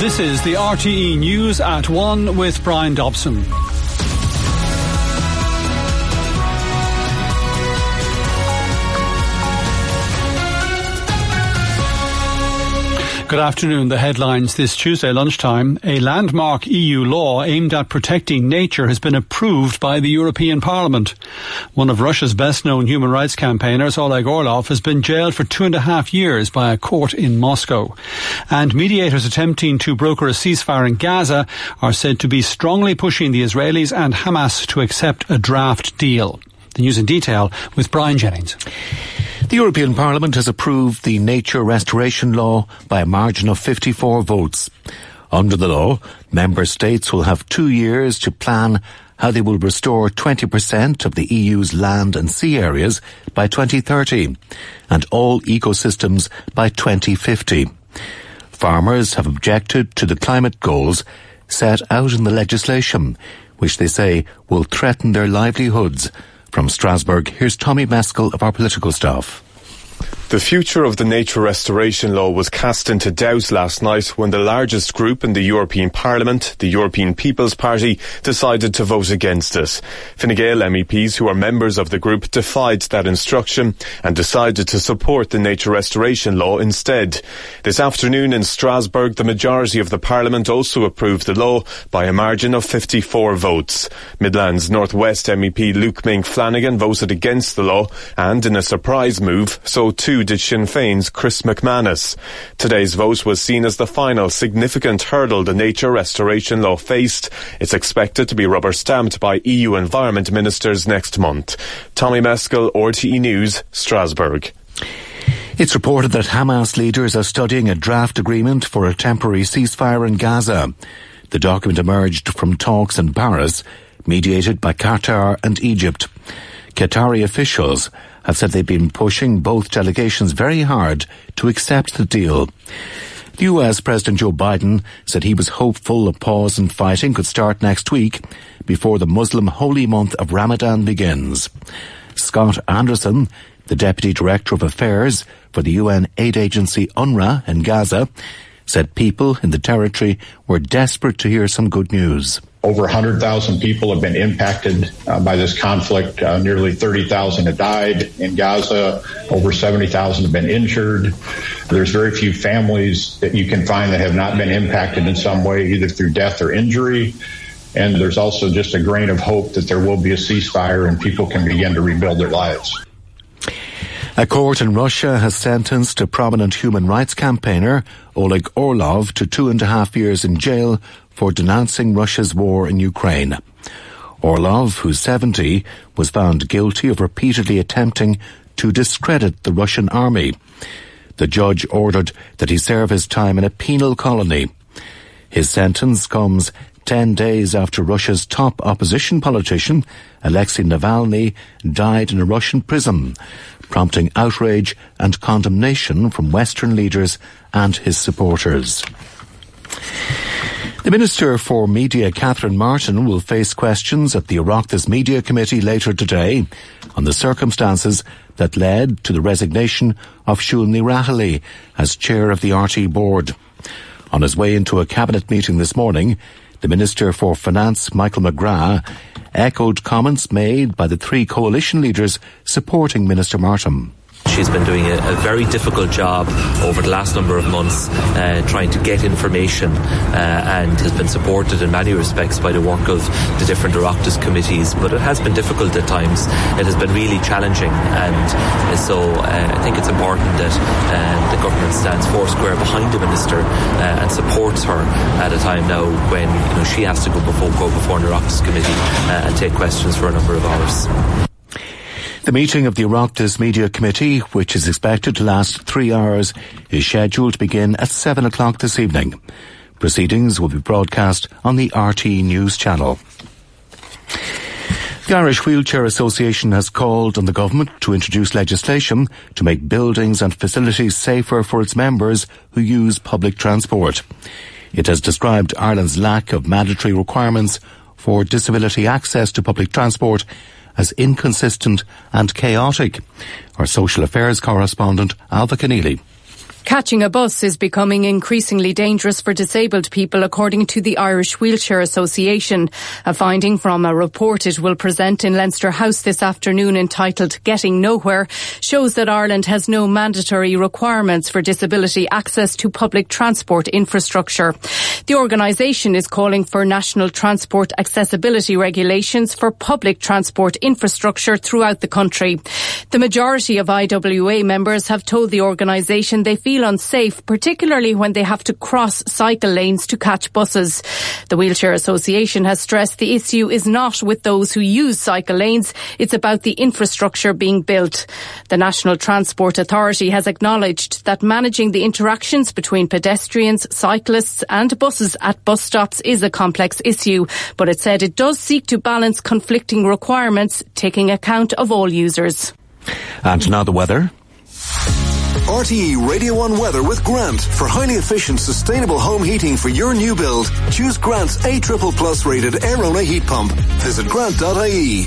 This is the RTE News at 1 with Bryan Dobson. Good afternoon. The headlines this Tuesday lunchtime. A landmark EU law aimed at protecting nature has been approved by the European Parliament. One of Russia's best known human rights campaigners, Oleg Orlov, has been jailed for two and a half years by a court in Moscow. And mediators attempting to broker a ceasefire in Gaza are said to be strongly pushing the Israelis and Hamas to accept a draft deal. The news in detail with Brian Jennings. The European Parliament has approved the nature restoration law by a margin of 54 votes. Under the law, member states will have two years to plan how they will restore 20% of the EU's land and sea areas by 2030 and all ecosystems by 2050. Farmers have objected to the climate goals set out in the legislation, which they say will threaten their livelihoods from Strasbourg, here's Tommy Meskill of our political staff. The future of the nature restoration law was cast into doubt last night when the largest group in the European Parliament, the European People's Party, decided to vote against it. Fine Gael MEPs who are members of the group defied that instruction and decided to support the nature restoration law instead. This afternoon in Strasbourg, the majority of the Parliament also approved the law by a margin of 54 votes. Midlands Northwest MEP Luke Ming Flanagan voted against the law and in a surprise move, so too did Sinn Féin's Chris MacManus. Today's vote was seen as the final significant hurdle the nature restoration law faced. It's expected to be rubber stamped by EU environment ministers next month. Tommy Meskill, RTE News, Strasbourg. It's reported that Hamas leaders are studying a draft agreement for a temporary ceasefire in Gaza. The document emerged from talks in Paris, mediated by Qatar and Egypt. Qatari officials have said they've been pushing both delegations very hard to accept the deal. The US President Joe Biden said he was hopeful a pause in fighting could start next week before the Muslim holy month of Ramadan begins. Scott Anderson, the Deputy Director of Affairs for the UN aid agency UNRWA in Gaza, said people in the territory were desperate to hear some good news. Over 100,000 people have been impacted uh, by this conflict. Uh, nearly 30,000 have died in Gaza. Over 70,000 have been injured. There's very few families that you can find that have not been impacted in some way, either through death or injury. And there's also just a grain of hope that there will be a ceasefire and people can begin to rebuild their lives. A court in Russia has sentenced a prominent human rights campaigner, Oleg Orlov, to two and a half years in jail for denouncing Russia's war in Ukraine. Orlov, who's 70, was found guilty of repeatedly attempting to discredit the Russian army. The judge ordered that he serve his time in a penal colony. His sentence comes 10 days after Russia's top opposition politician, Alexei Navalny, died in a Russian prison prompting outrage and condemnation from Western leaders and his supporters. The Minister for Media, Catherine Martin, will face questions at the Oireachtas Media Committee later today on the circumstances that led to the resignation of Siún Ní Raghallaigh as chair of the RTE board. On his way into a cabinet meeting this morning, the Minister for Finance, Michael McGrath, echoed comments made by the three coalition leaders supporting Minister Martin. She's been doing a, a, very difficult job over the last number of months uh, trying to get information uh, and has been supported in many respects by the work of the different Oireachtas committees. But it has been difficult at times. It has been really challenging. And so uh, I think it's important that uh, the government stands four square behind the minister uh, and supports her at a time now when you know, she has to go before, go before an Oireachtas committee and take questions for a number of hours. The meeting of the Oireachtas Media Committee, which is expected to last three hours, is scheduled to begin at seven o'clock this evening. Proceedings will be broadcast on the RTE News channel. The Irish Wheelchair Association has called on the government to introduce legislation to make buildings and facilities safer for its members who use public transport. It has described Ireland's lack of mandatory requirements for disability access to public transport as inconsistent and chaotic. Our social affairs correspondent, Ailbhe Conneely. Catching a bus is becoming increasingly dangerous for disabled people, according to the Irish Wheelchair Association. A finding from a report it will present in Leinster House this afternoon entitled Getting Nowhere shows that Ireland has no mandatory requirements for disability access to public transport infrastructure. The organisation is calling for national transport accessibility regulations for public transport infrastructure throughout the country. The majority of IWA members have told the organisation they feel feel unsafe, particularly when they have to cross cycle lanes to catch buses. The Wheelchair Association has stressed the issue is not with those who use cycle lanes, it's about the infrastructure being built. The National Transport Authority has acknowledged that managing the interactions between pedestrians, cyclists and buses at bus stops is a complex issue, but it said it does seek to balance conflicting requirements, taking account of all users. And now the weather. RTE Radio 1 Weather with Grant. For highly efficient, sustainable home heating for your new build, choose Grant's A triple plus rated Aerona heat pump. Visit grant.ie.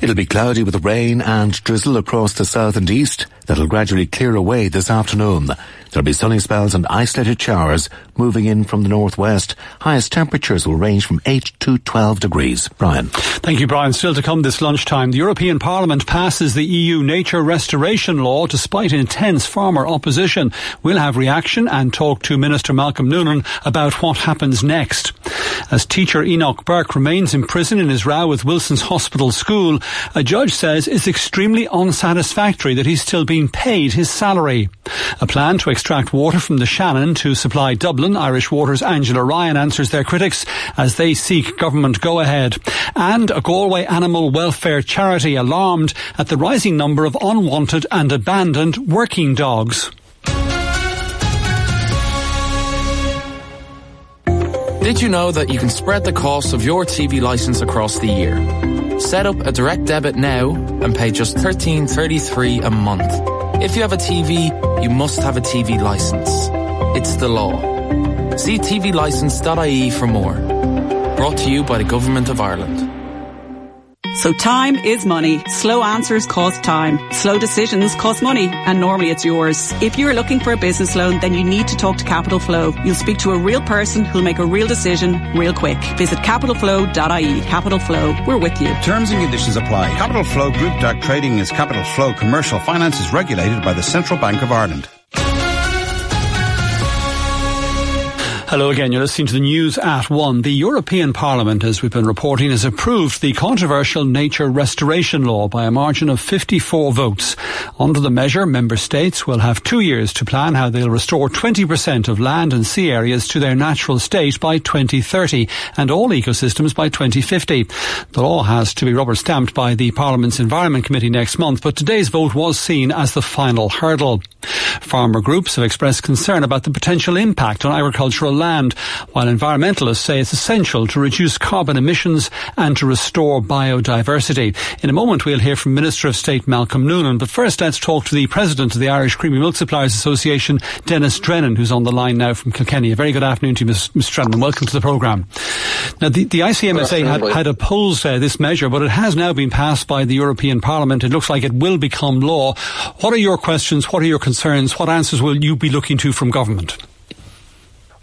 It'll be cloudy with rain and drizzle across the south and east that'll gradually clear away this afternoon. There'll be sunny spells and isolated showers moving in from the northwest. Highest temperatures will range from 8 to 12 degrees. Brian. Thank you, Brian. Still to come this lunchtime. The European Parliament passes the EU nature restoration law despite intense farmer opposition. We'll have reaction and talk to Minister Malcolm Noonan about what happens next. As teacher Enoch Burke remains in prison in his row with Wilson's Hospital School, a judge says it's extremely unsatisfactory that he's still being paid his salary. A plan to extract water from the Shannon to supply Dublin, Irish Water's Angela Ryan answers their critics as they seek government go-ahead. And a Galway animal welfare charity alarmed at the rising number of unwanted and abandoned working dogs. Did you know that you can spread the cost of your TV license across the year? Set up a direct debit now and pay just $13.33 a month. If you have a TV, you must have a TV license. It's the law. See tvlicense.ie for more. Brought to you by the Government of Ireland. So time is money. Slow answers cost time. Slow decisions cost money, and normally it's yours. If you're looking for a business loan, then you need to talk to Capital Flow. You'll speak to a real person who'll make a real decision real quick. Visit capitalflow.ie. Capital Flow, we're with you. Terms and conditions apply. Capital Flow Group Dark Trading is Capital Flow Commercial Finance is regulated by the Central Bank of Ireland. Hello again. You're listening to the news at one. The European Parliament, as we've been reporting, has approved the controversial nature restoration law by a margin of 54 votes. Under the measure, member states will have two years to plan how they'll restore 20% of land and sea areas to their natural state by 2030 and all ecosystems by 2050. The law has to be rubber stamped by the Parliament's Environment Committee next month, but today's vote was seen as the final hurdle. Farmer groups have expressed concern about the potential impact on agricultural land, while environmentalists say it's essential to reduce carbon emissions and to restore biodiversity. In a moment, we'll hear from Minister of State Malcolm Noonan, but first let's talk to the President of the Irish Creamery Milk Suppliers Association, Denis Drennan, who's on the line now from Kilkenny. A very good afternoon to you, Mr. Drennan. Welcome to the programme. Now, the, the ICMSA had, had opposed uh, this measure, but it has now been passed by the European Parliament. It looks like it will become law. What are your questions? What are your concerns? What answers will you be looking to from government?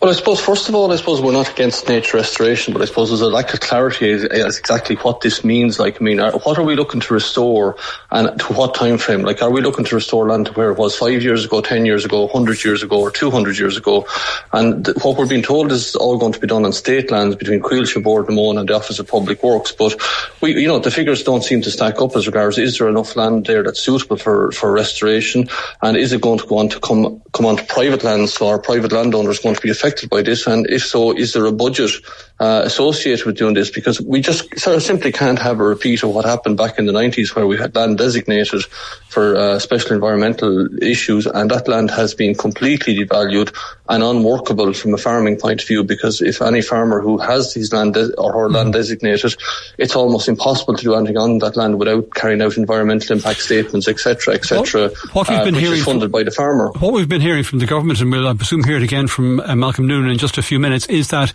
Well, I suppose first of all, I suppose we're not against nature restoration, but I suppose there's a lack of clarity as, as exactly what this means. Like, I mean, are, what are we looking to restore, and to what time frame? Like, are we looking to restore land to where it was five years ago, ten years ago, hundred years ago, or two hundred years ago? And th- what we're being told is all going to be done on state lands between Coillte Bord na Móna and the Office of Public Works. But we, you know, the figures don't seem to stack up as regards is there enough land there that's suitable for for restoration, and is it going to go on to come come onto private lands, so our private landowners going to be affected? Affected by this? And if so, is there a budget uh, associated with doing this? Because we just sort of simply can't have a repeat of what happened back in the 90s where we had land designated for uh, special environmental issues and that land has been completely devalued and unworkable from a farming point of view because if any farmer who has his land de- or her land designated, it's almost impossible to do anything on that land without carrying out environmental impact statements, etc., etc. What, what we've uh, been hearing funded from, by the farmer. What we've been hearing from the government, and we'll I presume hear it again from uh, Malcolm Noonan in just a few minutes, is that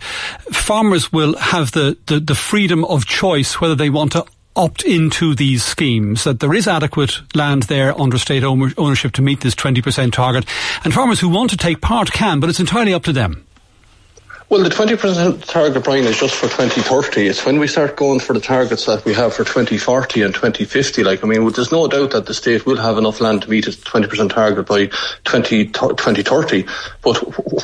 farmers will have the, the, the freedom of choice whether they want to opt into these schemes, that there is adequate land there under state ownership to meet this 20% target, and farmers who want to take part can, but it's entirely up to them. Well, the 20% target, Brian, is just for 2030. It's when we start going for the targets that we have for 2040 and 2050. Like, I mean, there's no doubt that the state will have enough land to meet its 20% target by 20, 2030. But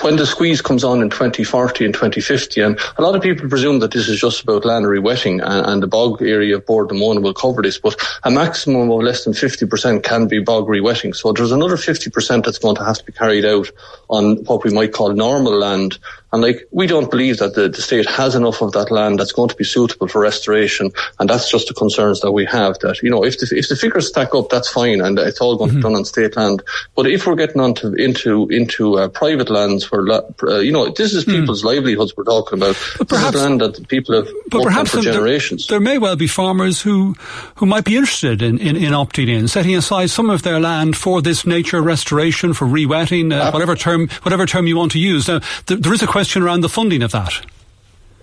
when the squeeze comes on in 2040 and 2050, and a lot of people presume that this is just about land rewetting and, and the bog area of Bord Mona will cover this, but a maximum of less than 50% can be bog rewetting. So there's another 50% that's going to have to be carried out on what we might call normal land and like, we don't believe that the, the state has enough of that land that's going to be suitable for restoration. And that's just the concerns that we have that, you know, if the, if the figures stack up, that's fine. And it's all going mm-hmm. to be mm-hmm. done on state land. But if we're getting onto, into, into uh, private lands where, uh, you know, this is hmm. people's mm. livelihoods we're talking about. But perhaps, land that people have but perhaps for generations. There, there, may well be farmers who, who might be interested in, in, in opting in, setting aside some of their land for this nature restoration, for rewetting, uh, whatever term, whatever term you want to use. Now, th- there is a question question around the funding of that.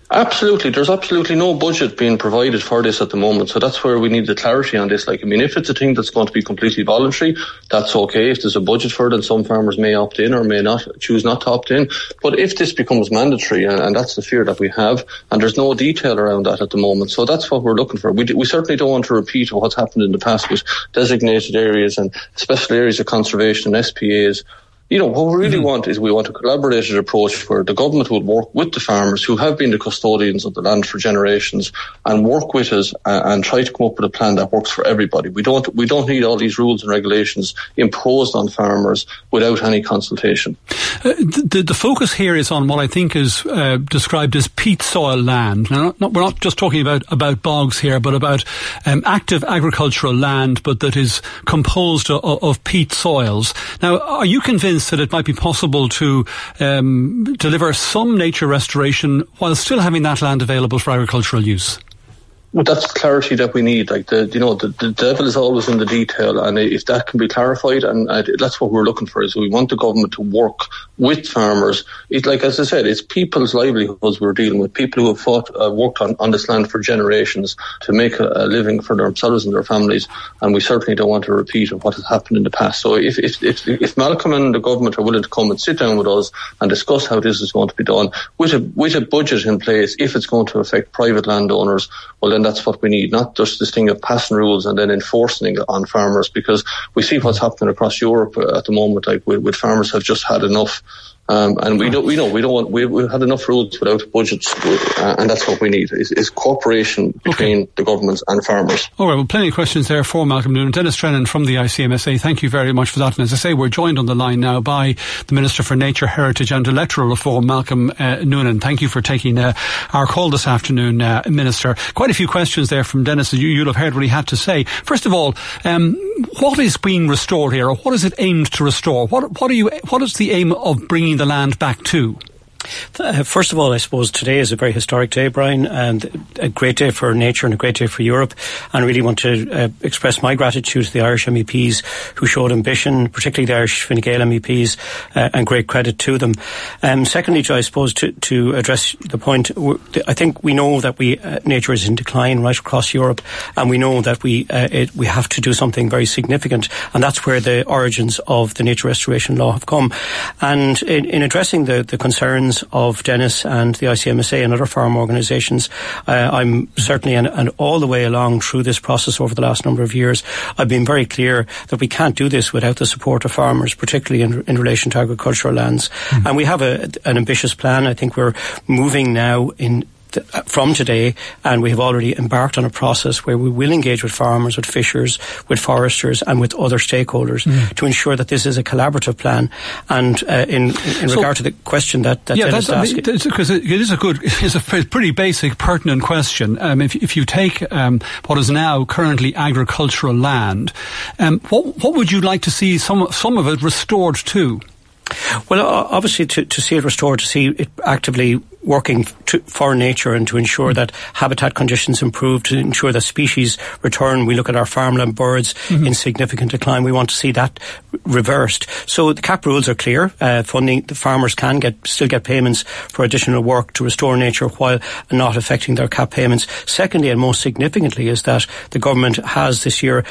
Absolutely. There's absolutely no budget being provided for this at the moment. So that's where we need the clarity on this. Like, I mean, if it's a thing that's going to be completely voluntary, that's okay. If there's a budget for it, then some farmers may opt in or may not choose not to opt in. But if this becomes mandatory, and, and that's the fear that we have, and there's no detail around that at the moment. So that's what we're looking for. We, we certainly don't want to repeat what's happened in the past with designated areas and special areas of conservation and SPAs you know, what we really mm-hmm. want is we want a collaborated approach where the government will work with the farmers who have been the custodians of the land for generations and work with us and, and, try to come up with a plan that works for everybody. We don't we don't need all these rules and regulations imposed on farmers without any consultation. Uh, the, the focus here is on what I think is uh, described as peat soil land. Now, not, not, we're not just talking about about bogs here, but about um, active agricultural land, but that is composed of, of peat soils. Now, are you convinced? That it might be possible to um, deliver some nature restoration while still having that land available for agricultural use? Well, that's clarity that we need. Like the, you know, the, the devil is always in the detail, and if that can be clarified, and that's what we're looking for, is we want the government to work with farmers. It's like as I said, it's people's livelihoods we're dealing with. People who have fought, uh, worked on, on this land for generations to make a, a, living for themselves and their families, and we certainly don't want to repeat of what has happened in the past. So if if if, if Malcolm and the government are willing to come and sit down with us and discuss how this is going to be done with a with a budget in place, if it's going to affect private landowners, well then that's what we need, not just this thing of passing rules and then enforcing it on farmers, because we see what's happening across Europe uh, at the moment, like with, with farmers have just had enough um, and we don't, we know, we don't want, we, we've had enough rules without budgets, uh, and that's what we need, is, is cooperation between okay. the governments and farmers. All right, well, plenty of questions there for Malcolm Noonan. Denis Drennan from the ICMSA, thank you very much for that. And as I say, we're joined on the line now by the Minister for Nature, Heritage and Electoral Reform, Malcolm uh, Noonan. Thank you for taking uh, our call this afternoon, uh, Minister. Quite a few questions there from Denis, you, you'll have heard what he had to say. First of all, um, what is being restored here, or what is it aimed to restore? What, what, are you, what is the aim of bringing the land back to? Uh, first of all, I suppose today is a very historic day, Brian, and a great day for nature and a great day for Europe. And I really want to uh, express my gratitude to the Irish MEPs who showed ambition, particularly the Irish Fine Gael MEPs, uh, and great credit to them. Um, secondly, I suppose to, to address the point, I think we know that we uh, nature is in decline right across Europe, and we know that we uh, it, we have to do something very significant, and that's where the origins of the nature restoration law have come. And in, in addressing the, the concerns of Denis and the ICMSA and other farm organisations. Uh, I'm certainly, and, and, all the way along through this process over the last number of years, I've been very clear that we can't do this without the support of farmers, particularly in, in relation to agricultural lands. Mm. And we have a, an ambitious plan. I think we're moving now in from today, and we have already embarked on a process where we will engage with farmers, with fishers, with foresters, and with other stakeholders mm. to ensure that this is a collaborative plan. And uh, in, in so, regard to the question that, that yeah, that's, asked, because it is a good, it's a pretty basic, pertinent question. Um, if, if you take um, what is now currently agricultural land, um, what what would you like to see some some of it restored to? Well, obviously, to, to see it restored, to see it actively working to, for nature and to ensure that habitat conditions improve, to ensure that species return. We look at our farmland birds mm-hmm. in significant decline. We want to see that reversed. So the CAP rules are clear. Uh, funding, the farmers can get still get payments for additional work to restore nature while not affecting their CAP payments. Secondly, and most significantly, is that the government has this year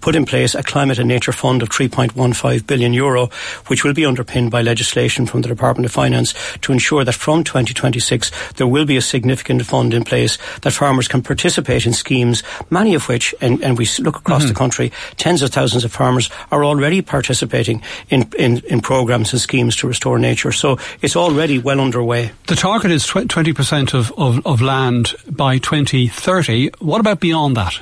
put in place a climate and nature fund of 3.15 billion euro, which will be underpinned by legislation from the Department of Finance to ensure that from 2026 there will be a significant fund in place that farmers can participate in schemes, many of which, and, and we look across mm-hmm. the country, tens of thousands of farmers are already participating in, in, in programs and schemes to restore nature. So it's already well underway. The target is 20% of, of, of land by 2030. What about beyond that?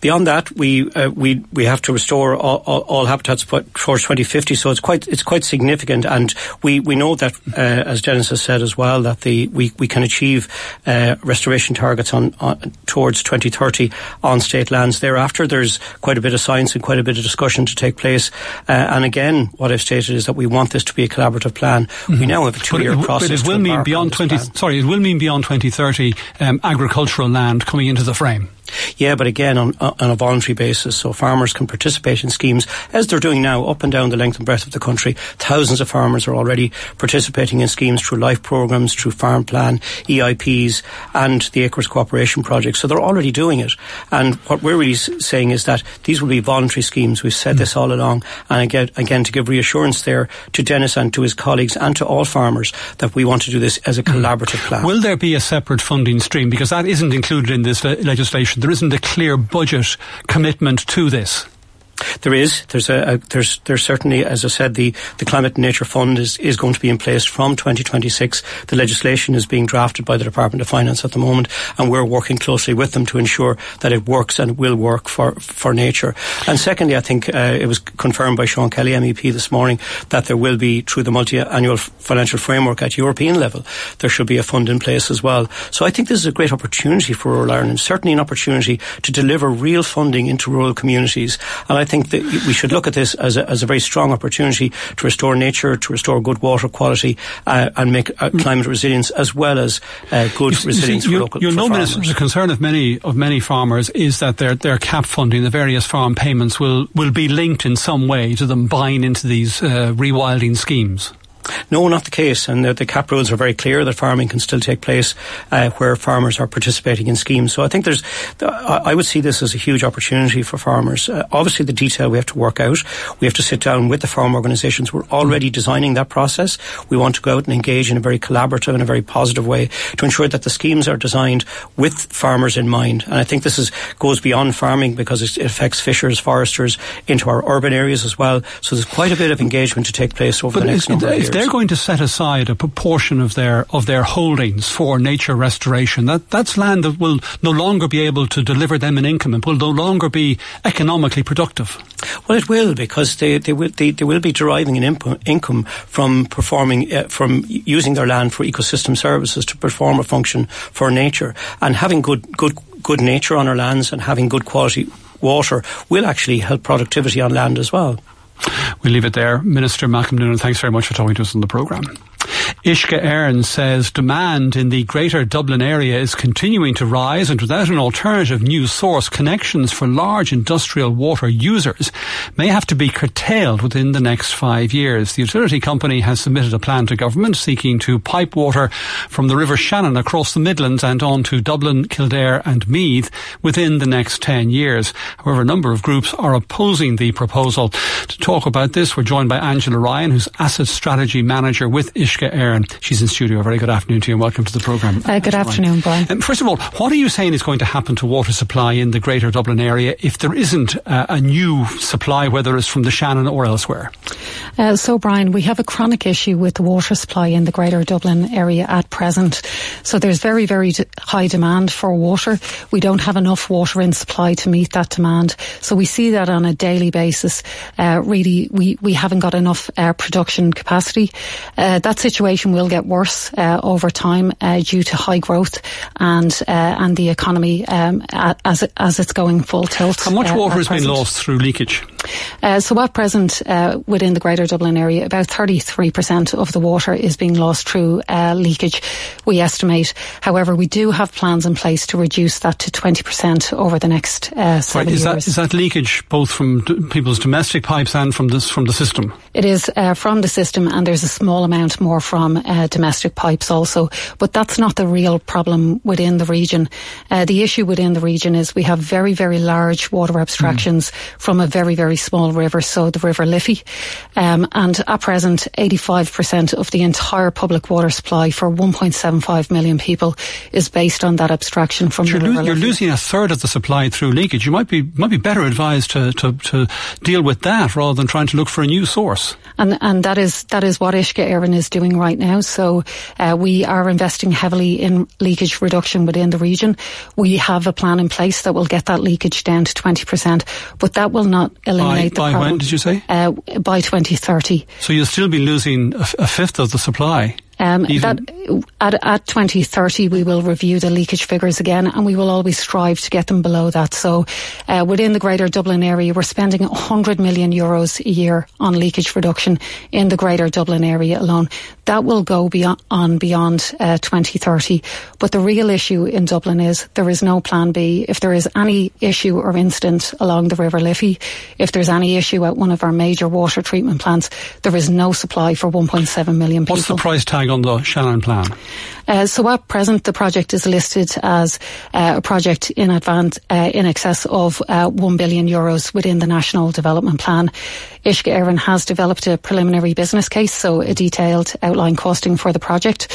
Beyond that, we uh, we we have to restore all, all, all, habitats towards 2050. So it's quite it's quite significant, and we, we know that uh, as Denis has said as well that the we, we can achieve uh, restoration targets on, on, towards 2030 on state lands. Thereafter, there's quite a bit of science and quite a bit of discussion to take place. Uh, and again, what I've stated is that we want this to be a collaborative plan. Mm-hmm. We now have a two-year but it, process. But it will mean beyond 20. Plan. Sorry, it will mean beyond 2030 um, agricultural land coming into the frame. Yeah, but again, on, on a voluntary basis, so farmers can participate in schemes as they're doing now up and down the length and breadth of the country. Thousands of farmers are already participating in schemes through life programs, through farm plan, EIPs, and the Acres Cooperation Project. So they're already doing it. And what we're really saying is that these will be voluntary schemes. We've said mm. this all along. And again, again, to give reassurance there to Denis and to his colleagues and to all farmers that we want to do this as a collaborative plan. Will there be a separate funding stream? Because that isn't included in this legislation there isn't a clear budget commitment to this. There is. There's a, a, there's there's certainly, as I said, the, the Climate and Nature Fund is, is going to be in place from 2026. The legislation is being drafted by the Department of Finance at the moment, and we're working closely with them to ensure that it works and will work for, for nature. And secondly, I think uh, it was confirmed by Sean Kelly MEP this morning that there will be through the multi-annual financial framework at European level, there should be a fund in place as well. So I think this is a great opportunity for rural Ireland, certainly an opportunity to deliver real funding into rural communities. And I think that we should look at this as a, as a very strong opportunity to restore nature, to restore good water quality, uh, and make uh, climate resilience as well as uh, good you resilience see, for local. You'll know, Minister, the concern of many of many farmers is that their their cap funding, the various farm payments, will will be linked in some way to them buying into these uh, rewilding schemes. No, not the case. And the, the, cap rules are very clear that farming can still take place uh, where farmers are participating in schemes. So I think there's, I would see this as a huge opportunity for farmers. Uh, obviously, the detail we have to work out. We have to sit down with the farm organisations. We're already designing that process. We want to go out and engage in a very collaborative and a very positive way to ensure that the schemes are designed with farmers in mind. And I think this is goes beyond farming because it affects fishers, foresters, into our urban areas as well. So there's quite a bit of engagement to take place over but the next number of years they're going to set aside a proportion of their of their holdings for nature restoration, that that's land that will no longer be able to deliver them an income and will no longer be economically productive. Well, it will because they they will they, they will be deriving an income from performing uh, from using their land for ecosystem services to perform a function for nature and having good good good nature on our lands and having good quality water will actually help productivity on land as well. We'll leave it there. Minister Malcolm Noonan, thanks very much for talking to us on the programme. Uisce Éireann says demand in the greater Dublin area is continuing to rise and without an alternative new source, connections for large industrial water users may have to be curtailed within the next five years. The utility company has submitted a plan to government seeking to pipe water from the River Shannon across the Midlands and on to Dublin, Kildare and Meath within the next 10 years. However, a number of groups are opposing the proposal. To talk about this, we're joined by Angela Ryan, who's Asset Strategy Manager with Uisce Éireann She's in studio. A Very good afternoon to you and welcome to the programme. Uh, good afternoon, Brian. Um, first of all, what are you saying is going to happen to water supply in the greater Dublin area if there isn't uh, a new supply, whether it's from the Shannon or elsewhere? Uh, so, Brian, we have a chronic issue with the water supply in the greater Dublin area at present. So there's very, very d- high demand for water. We don't have enough water in supply to meet that demand. So we see that on a daily basis. Uh, really, we, we haven't got enough uh, production capacity. Uh, that situation will get worse uh, over time uh, due to high growth and uh, and the economy um, as it, as it's going full tilt. How much water has present. been lost through leakage? Uh, so at present, uh, within the Greater Dublin area, about 33% of the water is being lost through uh, leakage, we estimate. However, we do have plans in place to reduce that to 20% over the next uh, seven right, is years. That, is that leakage both from d- people's domestic pipes and from, this, from the system? It is uh, from the system and there's a small amount more from uh, domestic pipes also. But that's not the real problem within the region. Uh, the issue within the region is we have very, very large water abstractions mm. from a very, very small river, so the River Liffey. Um, and at present, 85% of the entire public water supply for 1.75 million people is based on that abstraction from you're the River You're Liffey. losing a third of the supply through leakage. You might be might be better advised to, to, to deal with that rather than trying to look for a new source. And and that is that is what Uisce Éireann is doing right now. So uh, we are investing heavily in leakage reduction within the region. We have a plan in place that will get that leakage down to 20%, but that will not eliminate by, the by problem. when did you say? Uh, by 2030. So you'll still be losing a, a fifth of the supply. Um, that at, at 2030 we will review the leakage figures again and we will always strive to get them below that. So uh, within the Greater Dublin area we're spending 100 million euros a year on leakage reduction in the Greater Dublin area alone. That will go beyond, on beyond uh, 2030. But the real issue in Dublin is there is no plan B. If there is any issue or incident along the River Liffey, if there's any issue at one of our major water treatment plants, there is no supply for 1.7 million people. What's the price tag on the Shannon plan? Uh, so at present, the project is listed as uh, a project in advance uh, in excess of uh, 1 billion euros within the National Development Plan. Uisce Éireann has developed a preliminary business case, so a detailed outline costing for the project.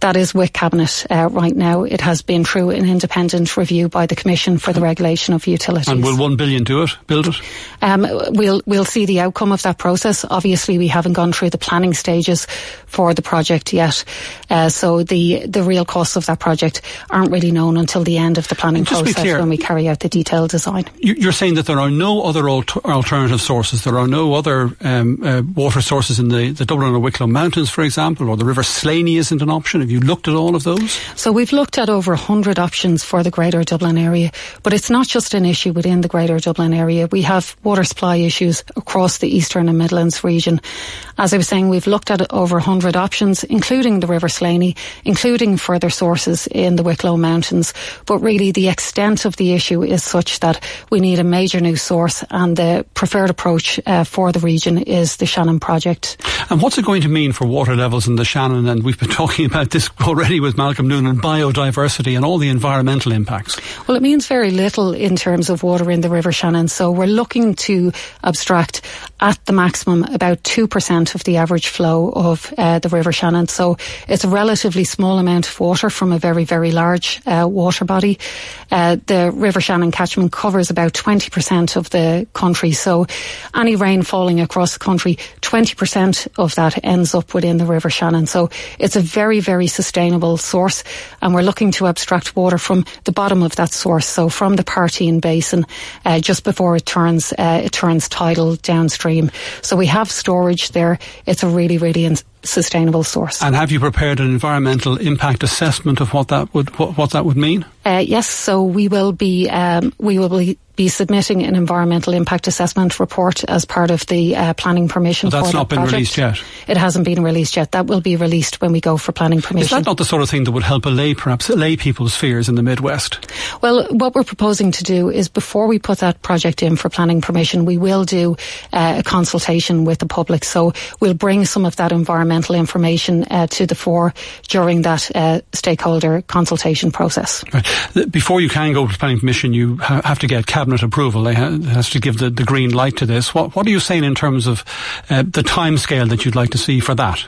That is with Cabinet uh, right now. It has been through an independent review by the Commission for the Regulation of Utilities. And will one billion do it? Build it? Um, we'll we'll see the outcome of that process. Obviously, we haven't gone through the planning stages for the project yet, uh, so the the real costs of that project aren't really known until the end of the planning process clear, when we carry out the detailed design. You're saying that there are no other alter- alternative sources. There are no other um, uh, water sources in the, the Dublin or Wicklow Mountains, for example, or the River Slaney isn't an option. Have you looked at all of those? So we've looked at over 100 options for the Greater Dublin area, but it's not just an issue within the Greater Dublin area. We have water supply issues across the Eastern and Midlands region. As I was saying, we've looked at over 100 options, including the River Slaney, including further sources in the Wicklow Mountains. But really, the extent of the issue is such that we need a major new source, and the preferred approach uh, for the region is the Shannon project. And what's it going to mean for water levels in the Shannon? And we've been talking about this already with Malcolm Noonan, biodiversity and all the environmental impacts. Well, it means very little in terms of water in the River Shannon. So we're looking to abstract at the maximum about 2% of the average flow of uh, the River Shannon. So it's a relatively small amount of water from a very, very large uh, water body. Uh, the River Shannon catchment covers about 20% of the country. So any rain falling across the country, 20% of that ends up within the River Shannon. So it's a very, very sustainable source. And we're looking to abstract water from the bottom of that source. So from the Parteen Basin, uh, just before it turns, uh, it turns tidal downstream. So we have storage there. It's a really, really in- sustainable source. And have you prepared an environmental impact assessment of what that would what, what that would mean? Uh, yes, so we will be um, we will be, be submitting an environmental impact assessment report as part of the uh, planning permission. Well, that's for not that been project. released yet. It hasn't been released yet. That will be released when we go for planning permission. Is that not the sort of thing that would help allay perhaps allay people's fears in the Midwest? Well, what we're proposing to do is before we put that project in for planning permission, we will do uh, a consultation with the public. So we'll bring some of that environmental information uh, to the fore during that uh, stakeholder consultation process. Right. Before you can go to planning permission, you ha- have to get cabinet approval. They ha- has to give the, the green light to this. What What are you saying in terms of uh, the time scale that you'd like to see for that?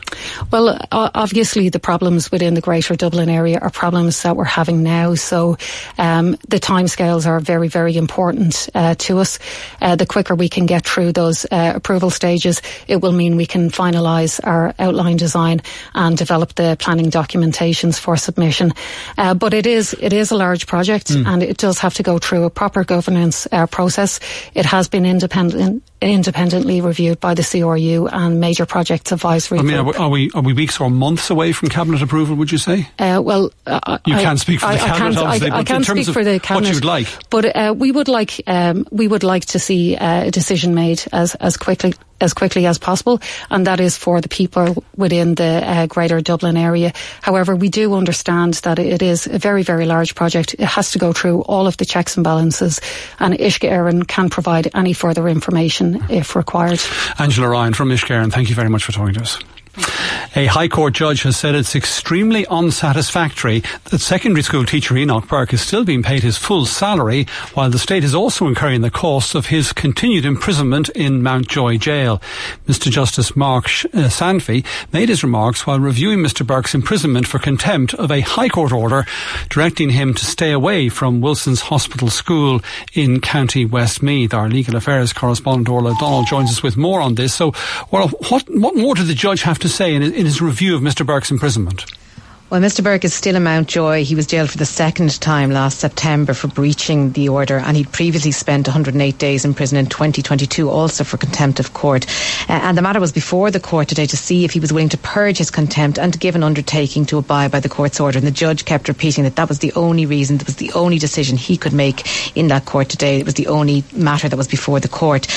Well, obviously the problems within the Greater Dublin area are problems that we're having now. So um, the timescales are very, very important uh, to us. Uh, the quicker we can get through those uh, approval stages, it will mean we can finalise our outline design and develop the planning documentations for submission. Uh, but it is it is a large project, Mm. and it does have to go through a proper governance uh, process. It has been independent independently reviewed by the CRU and major projects advisory. I mean, are we, are we, are we weeks or months away from cabinet approval? Would you say? Uh, well, uh, you I, can't speak for the I, cabinet, I obviously, I, but can't in terms speak of for the cabinet, what you'd like. But uh, we would like um, we would like to see uh, a decision made as as quickly as quickly as possible, and that is for the people within the uh, Greater Dublin area. However, we do understand that it is a very, very large project. It has to go through all of the checks and balances, and Uisce Éireann can provide any further information if required. Angela Ryan from Éireann, thank you very much for talking to us. A High Court judge has said it's extremely unsatisfactory that secondary school teacher Enoch Burke is still being paid his full salary while the state is also incurring the costs of his continued imprisonment in Mountjoy Jail. Mr Justice Mark uh, Sanfey made his remarks while reviewing Mr Burke's imprisonment for contempt of a High Court order directing him to stay away from Wilson's Hospital School in County Westmeath. Our legal affairs correspondent Orla O'Donnell joins us with more on this. So, well, what, what more did the judge have to say in, his review of Mr Burke's imprisonment? Well, Mr. Burke is still in Mountjoy. He was jailed for the second time last September for breaching the order, and he'd previously spent 108 days in prison in 2022, also for contempt of court. Uh, and the matter was before the court today to see if he was willing to purge his contempt and to give an undertaking to abide by the court's order. And the judge kept repeating that that was the only reason, that was the only decision he could make in that court today. It was the only matter that was before the court.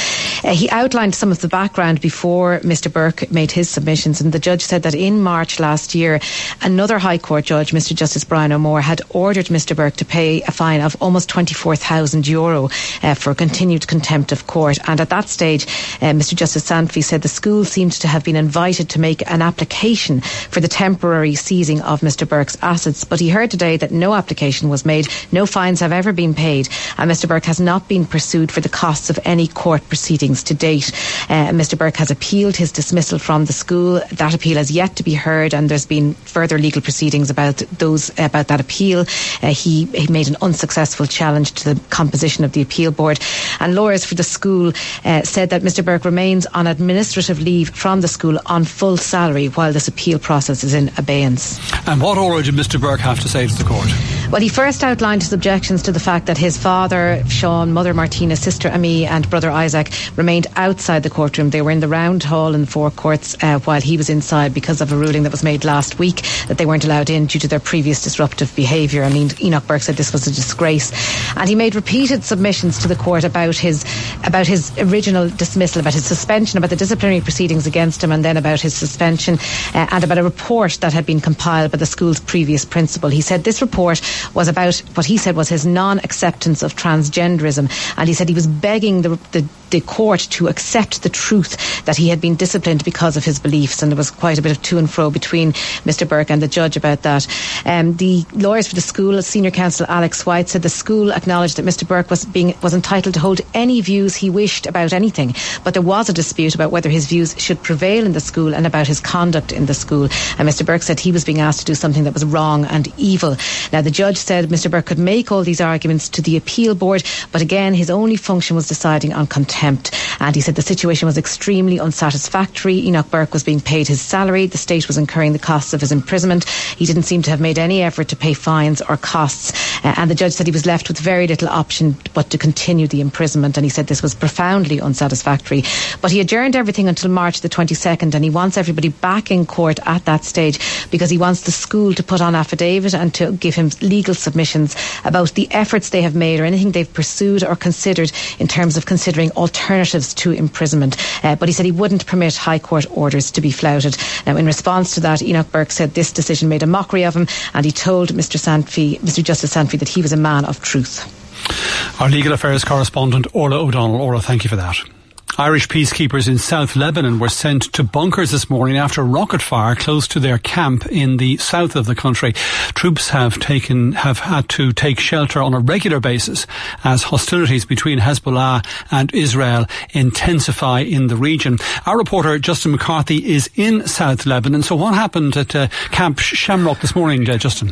Uh, he outlined some of the background before Mr. Burke made his submissions, and the judge said that in March last year, another High Court judge, Mr. Justice Brian O'Moore, had ordered Mr. Burke to pay a fine of almost 24,000 euro uh, for continued contempt of court. And at that stage, uh, Mr. Justice Sanfey said the school seemed to have been invited to make an application for the temporary seizing of Mr. Burke's assets. But he heard today that no application was made, no fines have ever been paid, and Mr. Burke has not been pursued for the costs of any court proceedings to date. Uh, Mr. Burke has appealed his dismissal from the school. That appeal has yet to be heard, and there's been further legal proceedings about those about that appeal. Uh, he, he, made an unsuccessful challenge to the composition of the appeal board, and lawyers for the school uh, said that Mr. Burke remains on administrative leave from the school on full salary while this appeal process is in abeyance. And what order did Mr. Burke have to say to the court? Well, he first outlined his objections to the fact that his father, Sean, mother Martina, sister Amy, and brother Isaac remained outside the courtroom. They were in the round hall the four courts uh, while he was inside because of a ruling that was made last week that they weren't allowed in due to their previous disruptive behaviour. I mean, Enoch Burke said this was a disgrace, and he made repeated submissions to the court about his about his original dismissal, about his suspension, about the disciplinary proceedings against him, and then about his suspension, uh, and about a report that had been compiled by the school's previous principal. He said this report was about what he said was his non-acceptance of transgenderism, and he said he was begging the, the the court to accept the truth that he had been disciplined because of his beliefs, and there was quite a bit of to and fro between Mr. Burke and the judge about that. Um, the lawyers for the school, senior counsel Alex White, said the school acknowledged that Mr. Burke was being was entitled to hold any views he wished about anything, but there was a dispute about whether his views should prevail in the school and about his conduct in the school. And Mr. Burke said he was being asked to do something that was wrong and evil. Now the judge said Mr. Burke could make all these arguments to the appeal board, but again his only function was deciding on contempt. And he said the situation was extremely unsatisfactory. Enoch Burke was being paid his salary. The state was incurring the costs of his imprisonment. He didn't seem to have made any effort to pay fines or costs. Uh, and the judge said he was left with very little option but to continue the imprisonment. And he said this was profoundly unsatisfactory. But he adjourned everything until March the 22nd and he wants everybody back in court at that stage because he wants the school to put on affidavit and to give him legal submissions about the efforts they have made or anything they've pursued or considered in terms of considering alternatives to imprisonment. Uh, but he said he wouldn't permit High Court orders to be flouted. Now, in response to that, Enoch Burke said this decision made a mockery of him and he told Mr. Sanfey, Mr. Justice Sanfey that he was a man of truth. Our legal affairs correspondent, Orla O'Donnell. Orla, thank you for that. Irish peacekeepers in South Lebanon were sent to bunkers this morning after rocket fire close to their camp in the south of the country. Troops have taken, have had to take shelter on a regular basis as hostilities between Hezbollah and Israel intensify in the region. Our reporter Justin McCarthy is in South Lebanon. So what happened at uh, Camp Shamrock this morning, uh, Justin?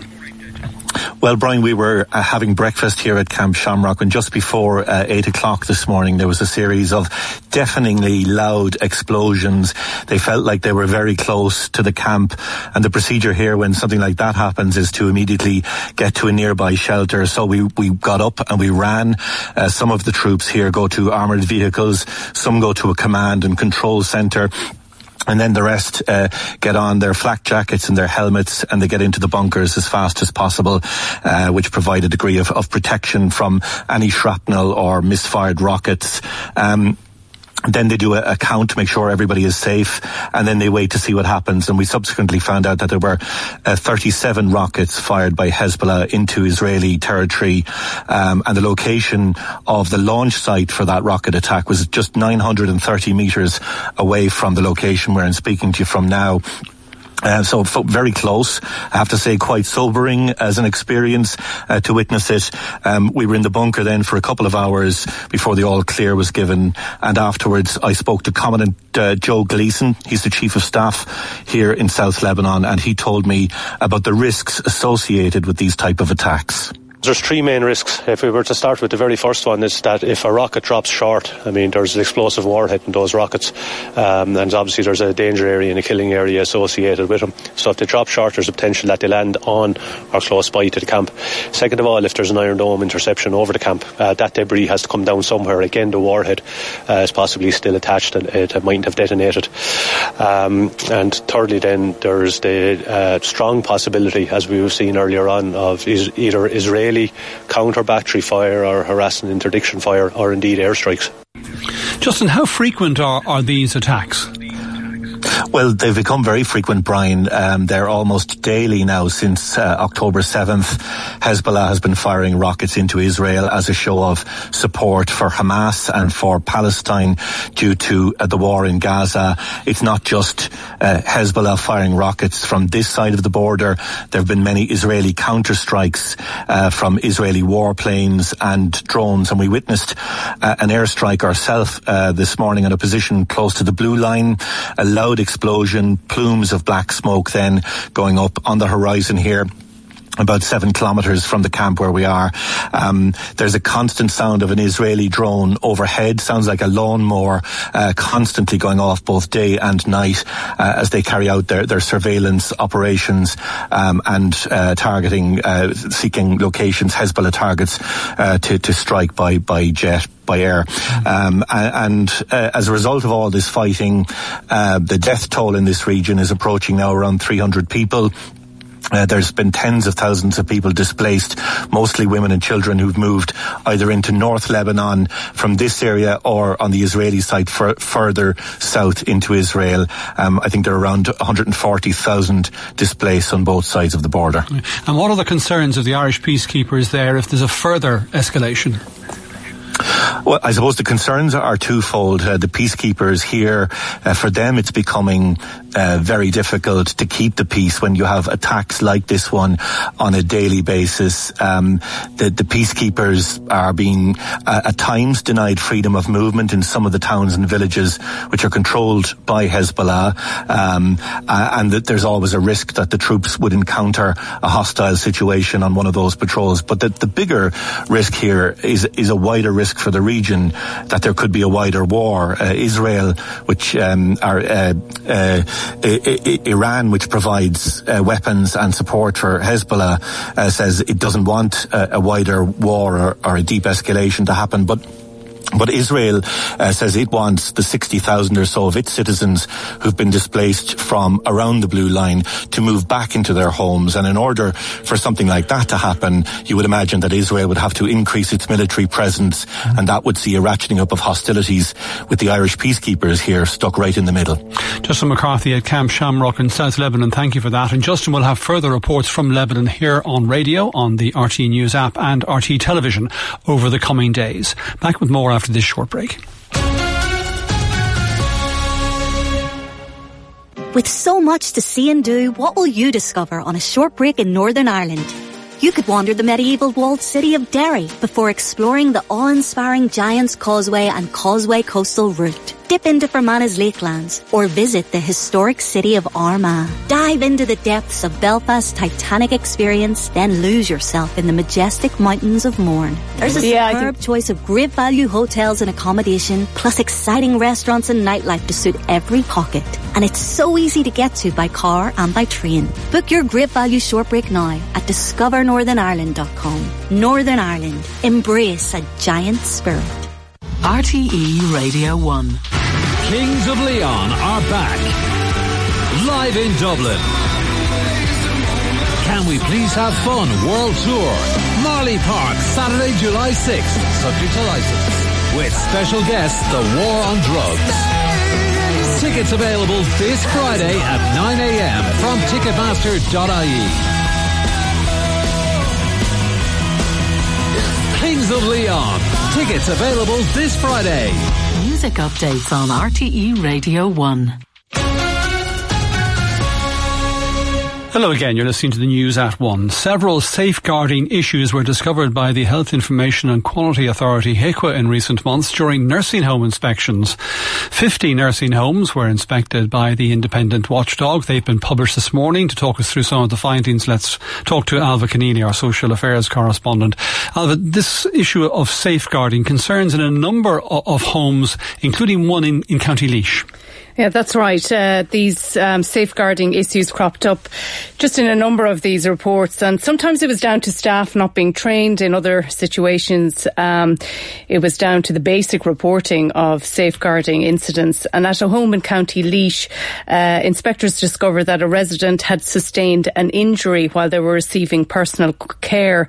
Well, Brian, we were uh, having breakfast here at Camp Shamrock, and just before uh, eight o'clock this morning, there was a series of deafeningly loud explosions. They felt like they were very close to the camp, and the procedure here, when something like that happens, is to immediately get to a nearby shelter. So we we got up and we ran. Uh, some of the troops here go to armored vehicles, some go to a command and control center and then the rest uh, get on their flak jackets and their helmets and they get into the bunkers as fast as possible, uh, which provide a degree of, of protection from any shrapnel or misfired rockets. Um, then they do a, a, count to make sure everybody is safe, and then they wait to see what happens. And we subsequently found out that there were uh, 37 rockets fired by Hezbollah into Israeli territory, um, and the location of the launch site for that rocket attack was just 930 meters away from the location where I'm speaking to you from now. Uh, so very close. I have to say, quite sobering as an experience uh, to witness it. Um, we were in the bunker then for a couple of hours before the all clear was given, and afterwards I spoke to Commandant uh, Joe Gleason. He's the chief of staff here in South Lebanon, and he told me about the risks associated with these type of attacks. There's three main risks. If we were to start with the very first one, is that if a rocket drops short, I mean, there's an explosive warhead in those rockets, um, and obviously there's a danger area and a killing area associated with them. So if they drop short, there's a potential that they land on or close by to the camp. Second of all, if there's an Iron Dome interception over the camp, uh, that debris has to come down somewhere. Again, the warhead uh, is possibly still attached and it mightn't have detonated. Um, and thirdly, then there's the uh, strong possibility, as we've seen earlier on, of is either Israel daily counter battery fire or harassing interdiction fire or indeed airstrikes. Justin, how frequent are, are these attacks? Well, they've become very frequent, Bryan. Um, they're almost daily now since uh, October 7th. Hezbollah has been firing rockets into Israel as a show of support for Hamas and for Palestine due to uh, the war in Gaza. It's not just uh, Hezbollah firing rockets from this side of the border. There have been many Israeli counterstrikes uh, from Israeli warplanes and drones, and we witnessed uh, an airstrike ourselves uh, this morning in a position close to the blue line. A loud explosion, plumes of black smoke then going up on the horizon here about seven kilometres from the camp where we are. Um, there's a constant sound of an Israeli drone overhead. Sounds like a lawnmower uh, constantly going off both day and night uh, as they carry out their, their surveillance operations um, and uh, targeting, uh, seeking locations, Hezbollah targets uh, to, to strike by, by jet by air. Um, and uh, as a result of all this fighting, uh, the death toll in this region is approaching now around 300 people. Uh, there's been tens of thousands of people displaced, mostly women and children who've moved either into North Lebanon from this area or on the Israeli side for, further south into Israel. Um, I think there are around 140,000 displaced on both sides of the border. And what are the concerns of the Irish peacekeepers there if there's a further escalation? Well, I suppose the concerns are twofold. Uh, the peacekeepers here, uh, for them, it's becoming uh, very difficult to keep the peace when you have attacks like this one on a daily basis. Um, the, the, peacekeepers are being uh, at times denied freedom of movement in some of the towns and villages which are controlled by Hezbollah, um, and that there's always a risk that the troops would encounter a hostile situation on one of those patrols. But the, the bigger risk here is is a wider risk for the region that there could be a wider war. Uh, Israel, which um, are uh, uh, Iran, which provides uh, weapons and support for Hezbollah, uh, says it doesn't want a, a wider war or, or a deep escalation to happen. But but Israel uh, says it wants the 60,000 or so of its citizens who've been displaced from around the blue line to move back into their homes. And in order for something like that to happen, you would imagine that Israel would have to increase its military presence and that would see a ratcheting up of hostilities with the Irish peacekeepers here stuck right in the middle. Justin McCarthy at Camp Shamrock in South Lebanon, thank you for that. And Justin will have further reports from Lebanon here on radio, on the RTE News app and RTE television over the coming days. Back with more after this short break. With so much to see and do, what will you discover on a short break in Northern Ireland? You could wander the medieval walled city of Derry before exploring the awe-inspiring Giant's Causeway and Causeway Coastal Route dip into Fermanagh Lakelands, or visit the historic city of Armagh. Dive into the depths of Belfast's titanic experience, then lose yourself in the majestic mountains of Mourne. There's a Yeah, superb choice of great value hotels and accommodation, plus exciting restaurants and nightlife to suit every pocket. And it's so easy to get to by car and by train. Book your great value short break now at discovernorthernireland.com. Northern Ireland. Embrace a giant spirit. RTE Radio 1. Kings of Leon are back. Live in Dublin. Can We Please Have Fun World Tour. Marlay Park, Saturday, July 6th, subject to license. With special guest, The War on Drugs. Tickets available this Friday at 9am from Ticketmaster.ie. Of Leon. Tickets available this Friday. Music updates on RTE Radio 1. Hello again. You're listening to the news at one. Several safeguarding issues were discovered by the Health Information and Quality Authority HIQA in recent months during nursing home inspections. 50 nursing homes were inspected by the independent watchdog. They've been published this morning. To talk us through some of the findings, let's talk to Ailbhe Conneely, our social affairs correspondent. Alva, this issue of safeguarding concerns in a number of, of homes, including one in, in County Laois. Yeah, that's right. Uh, these um, safeguarding issues cropped up just in a number of these reports, and sometimes it was down to staff not being trained. In other situations, um, it was down to the basic reporting of safeguarding incidents. And at a home in County Laois, uh, inspectors discovered that a resident had sustained an injury while they were receiving personal care.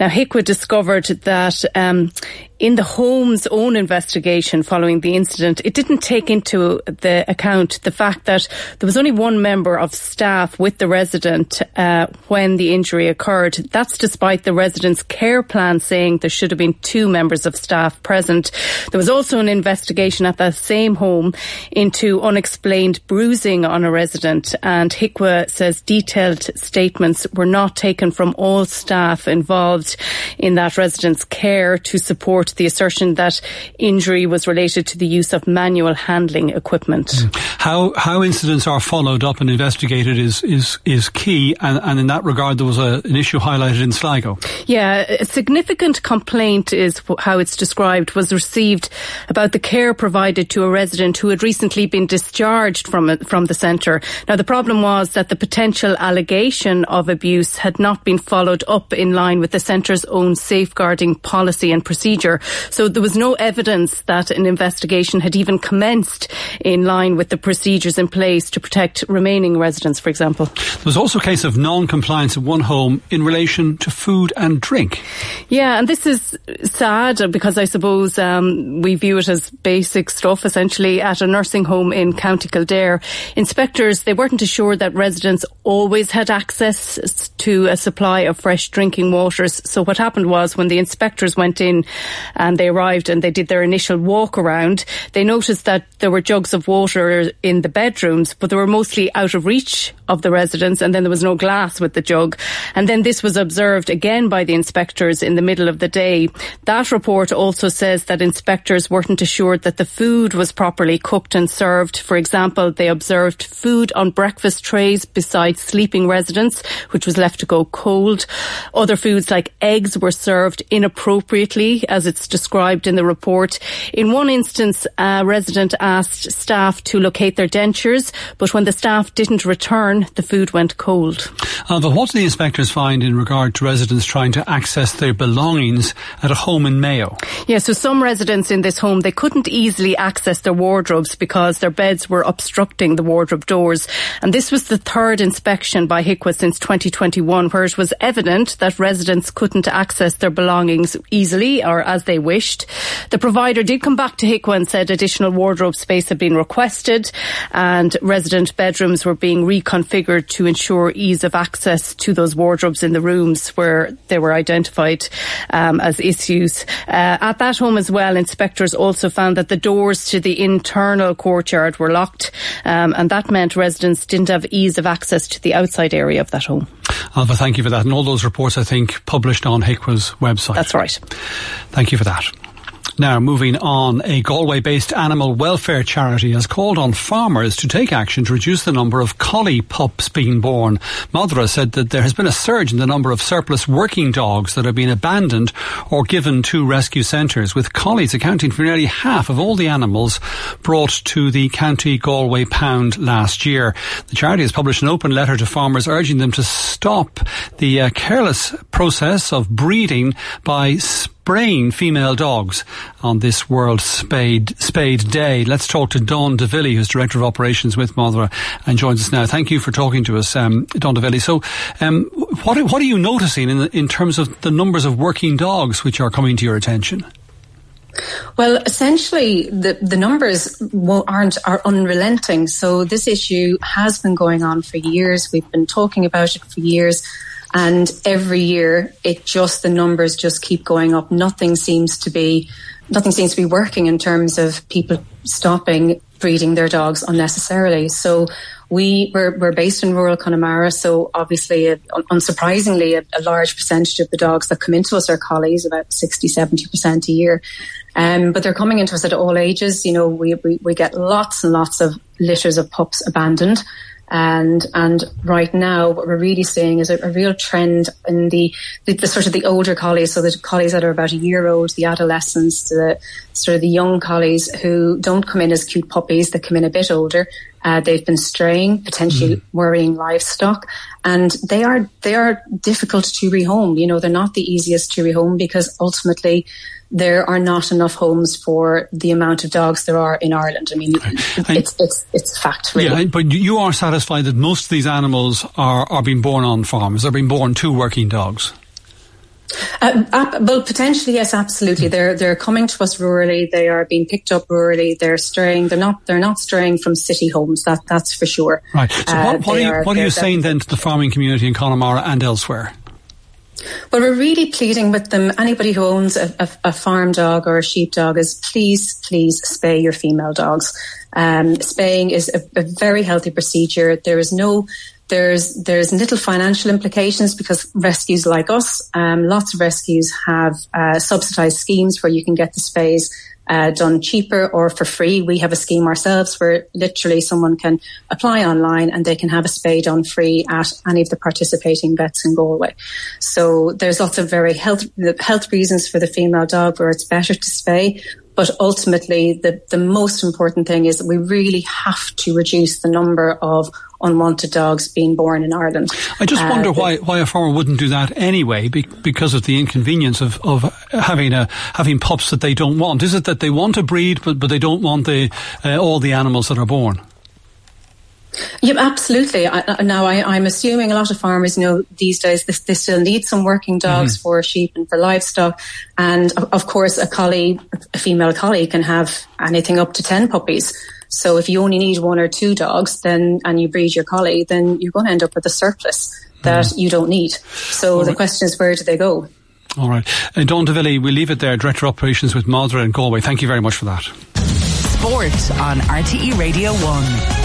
Now, HIQA discovered that um, in the home's own investigation following the incident, it didn't take into the account the fact that there was only one member of staff with the resident uh, when the injury occurred. That's despite the resident's care plan saying there should have been two members of staff present. There was also an investigation at that same home into unexplained bruising on a resident, and HIQA says detailed statements were not taken from all staff involved in that resident's care to support the assertion that injury was related to the use of manual handling equipment. Mm. How how incidents are followed up and investigated is is is key, and, and in that regard, there was a, an issue highlighted in Sligo. Yeah, a significant complaint is how it's described was received about the care provided to a resident who had recently been discharged from a, from the centre. Now, the problem was that the potential allegation of abuse had not been followed up in line with the centre's own safeguarding policy and procedure. So there was no evidence that an investigation had even commenced in line with the procedures in place to protect remaining residents, for example. There was also a case of non-compliance at one home in relation to food and drink. Yeah, and this is sad because I suppose um, we view it as basic stuff essentially at a nursing home in County Kildare. Inspectors, they weren't assured that residents always had access to a supply of fresh drinking waters. So what happened was when the inspectors went in and they arrived and they did their initial walk around, they noticed that there were jugs of water in the bedrooms, but they were mostly out of reach of the residents and then there was no glass with the jug. And then this was observed again by the inspectors in the middle of the day. That report also says that inspectors weren't assured that the food was properly cooked and served. For example, they observed food on breakfast trays beside sleeping residents, which was left to go cold. Other foods like eggs were served inappropriately, as it's described in the report. In one instance, a resident asked staff to locate their dentures, but when the staff didn't return, the food went cold. Uh, but what do the inspectors find in regard to residents trying to access their belongings at a home in Mayo? Yeah, so some residents in this home, they couldn't easily access their wardrobes because their beds were obstructing the wardrobe doors. And this was the third inspection by HIQA since 2021, where it was evident that residents couldn't access their belongings easily or as they wished. The provider did come back to HIQA and said additional wardrobe space had been requested and resident bedrooms were being reconfigured to ensure ease of access to those wardrobes in the rooms where they were identified um, as issues. Uh, at that home as well, inspectors also found that the doors to the internal courtyard were locked um, and that meant residents didn't have ease of access to the outside area of that home. Ailbhe, thank you for that. And all those reports, I think, published on HIQA's website. That's right. Thank you for that. Now, moving on, a Galway based animal welfare charity has called on farmers to take action to reduce the number of collie pups being born. Madra said that there has been a surge in the number of surplus working dogs that have been abandoned or given to rescue centres, with collies accounting for nearly half of all the animals brought to the County Galway pound last year. The charity has published an open letter to farmers urging them to stop the uh, careless process of breeding by spraying female dogs on this World Spade Spade Day. Let's talk to Dawn DeVilly, who's Director of Operations with Madra, and joins us now. Thank you for talking to us, um, Dawn DeVilly. So, um, what what are you noticing in in terms of the numbers of working dogs which are coming to your attention? Well, essentially, the, the numbers aren't are unrelenting. So this issue has been going on for years. We've been talking about it for years. And every year, it just, the numbers just keep going up. Nothing seems to be, nothing seems to be working in terms of people stopping breeding their dogs unnecessarily. So we we're, we're based in rural Connemara, so obviously, uh, unsurprisingly, a, a, large percentage of the dogs that come into us are collies, about 60, 70% a year. Um, but they're coming into us at all ages. You know, we, we, we get lots and lots of litters of pups abandoned. And and right now, what we're really seeing is a, a real trend in the, the, the, sort of the older collies, so the collies that are about a year old, the adolescents, the sort of the young collies who don't come in as cute puppies, that come in a bit older. Uh, they've been straying, potentially mm. worrying livestock, and they are they are difficult to rehome. You know, they're not the easiest to rehome because ultimately there are not enough homes for the amount of dogs there are in Ireland. I mean, it's, it's, it's fact, really. Yeah, but you are satisfied that most of these animals are, are being born on farms. They're being born to working dogs. Uh, well, potentially, yes, absolutely. They're they're coming to us rurally. They are being picked up rurally. They're straying. They're not. They're not straying from city homes. That that's for sure. Right. So, what, uh, what are you what are you saying then to the farming community in Connemara and elsewhere? Well, we're really pleading with them. Anybody who owns a, a, a farm dog or a sheep dog is please, please spay your female dogs. Um, spaying is a, a very healthy procedure. There is no there's there's little financial implications because rescues like us, um, lots of rescues have uh, subsidised schemes where you can get the spays uh, done cheaper or for free. We have a scheme ourselves where literally someone can apply online and they can have a spay done free at any of the participating vets in Galway. So there's lots of very health health reasons for the female dog where it's better to spay. But ultimately, the, the most important thing is that we really have to reduce the number of unwanted dogs being born in Ireland. I just wonder uh, why why a farmer wouldn't do that anyway, be, because of the inconvenience of, of having a having pups that they don't want. Is it that they want to breed, but but they don't want the uh, all the animals that are born? Yeah, absolutely. I, now, I, am assuming a lot of farmers, you know, these days they, they still need some working dogs mm-hmm. for sheep and for livestock. And of course, a collie, a female collie, can have anything up to ten puppies. So if you only need one or two dogs, then and you breed your collie, then you're going to end up with a surplus that mm. you don't need. So the question is, where do they go? All right. Uh, Dawn DeVilly, we'll leave it there. Director of Operations with Madra and Galway. Thank you very much for that. Sport on RTE Radio 1.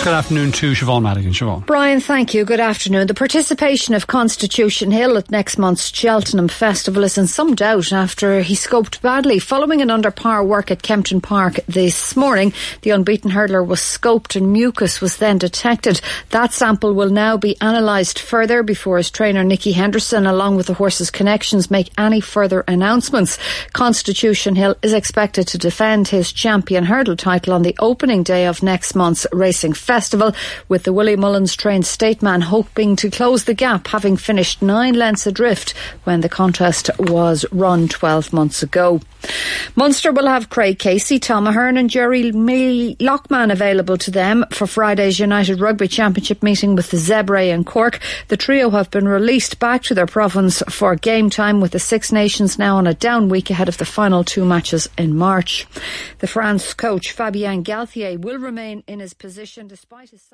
Good afternoon to Siobhan Madigan. Siobhan. Brian, thank you. Good afternoon. The participation of Constitution Hill at next month's Cheltenham Festival is in some doubt after he scoped badly. Following an under par work at Kempton Park this morning, the unbeaten hurdler was scoped and mucus was then detected. That sample will now be analysed further before his trainer Nicky Henderson, along with the horse's connections, make any further announcements. Constitution Hill is expected to defend his champion hurdle title on the opening day of next month's racing Festival, with the Willie Mullins trained State Man hoping to close the gap, having finished nine lengths adrift when the contest was run 12 months ago. Munster will have Craig Casey, Tom Ahern and Jerry Loughman available to them for Friday's United Rugby Championship meeting with the Zebre in Cork. The trio have been released back to their province for game time with the Six Nations now on a down week ahead of the final two matches in March. The France coach Fabien Galthié will remain in his position despite his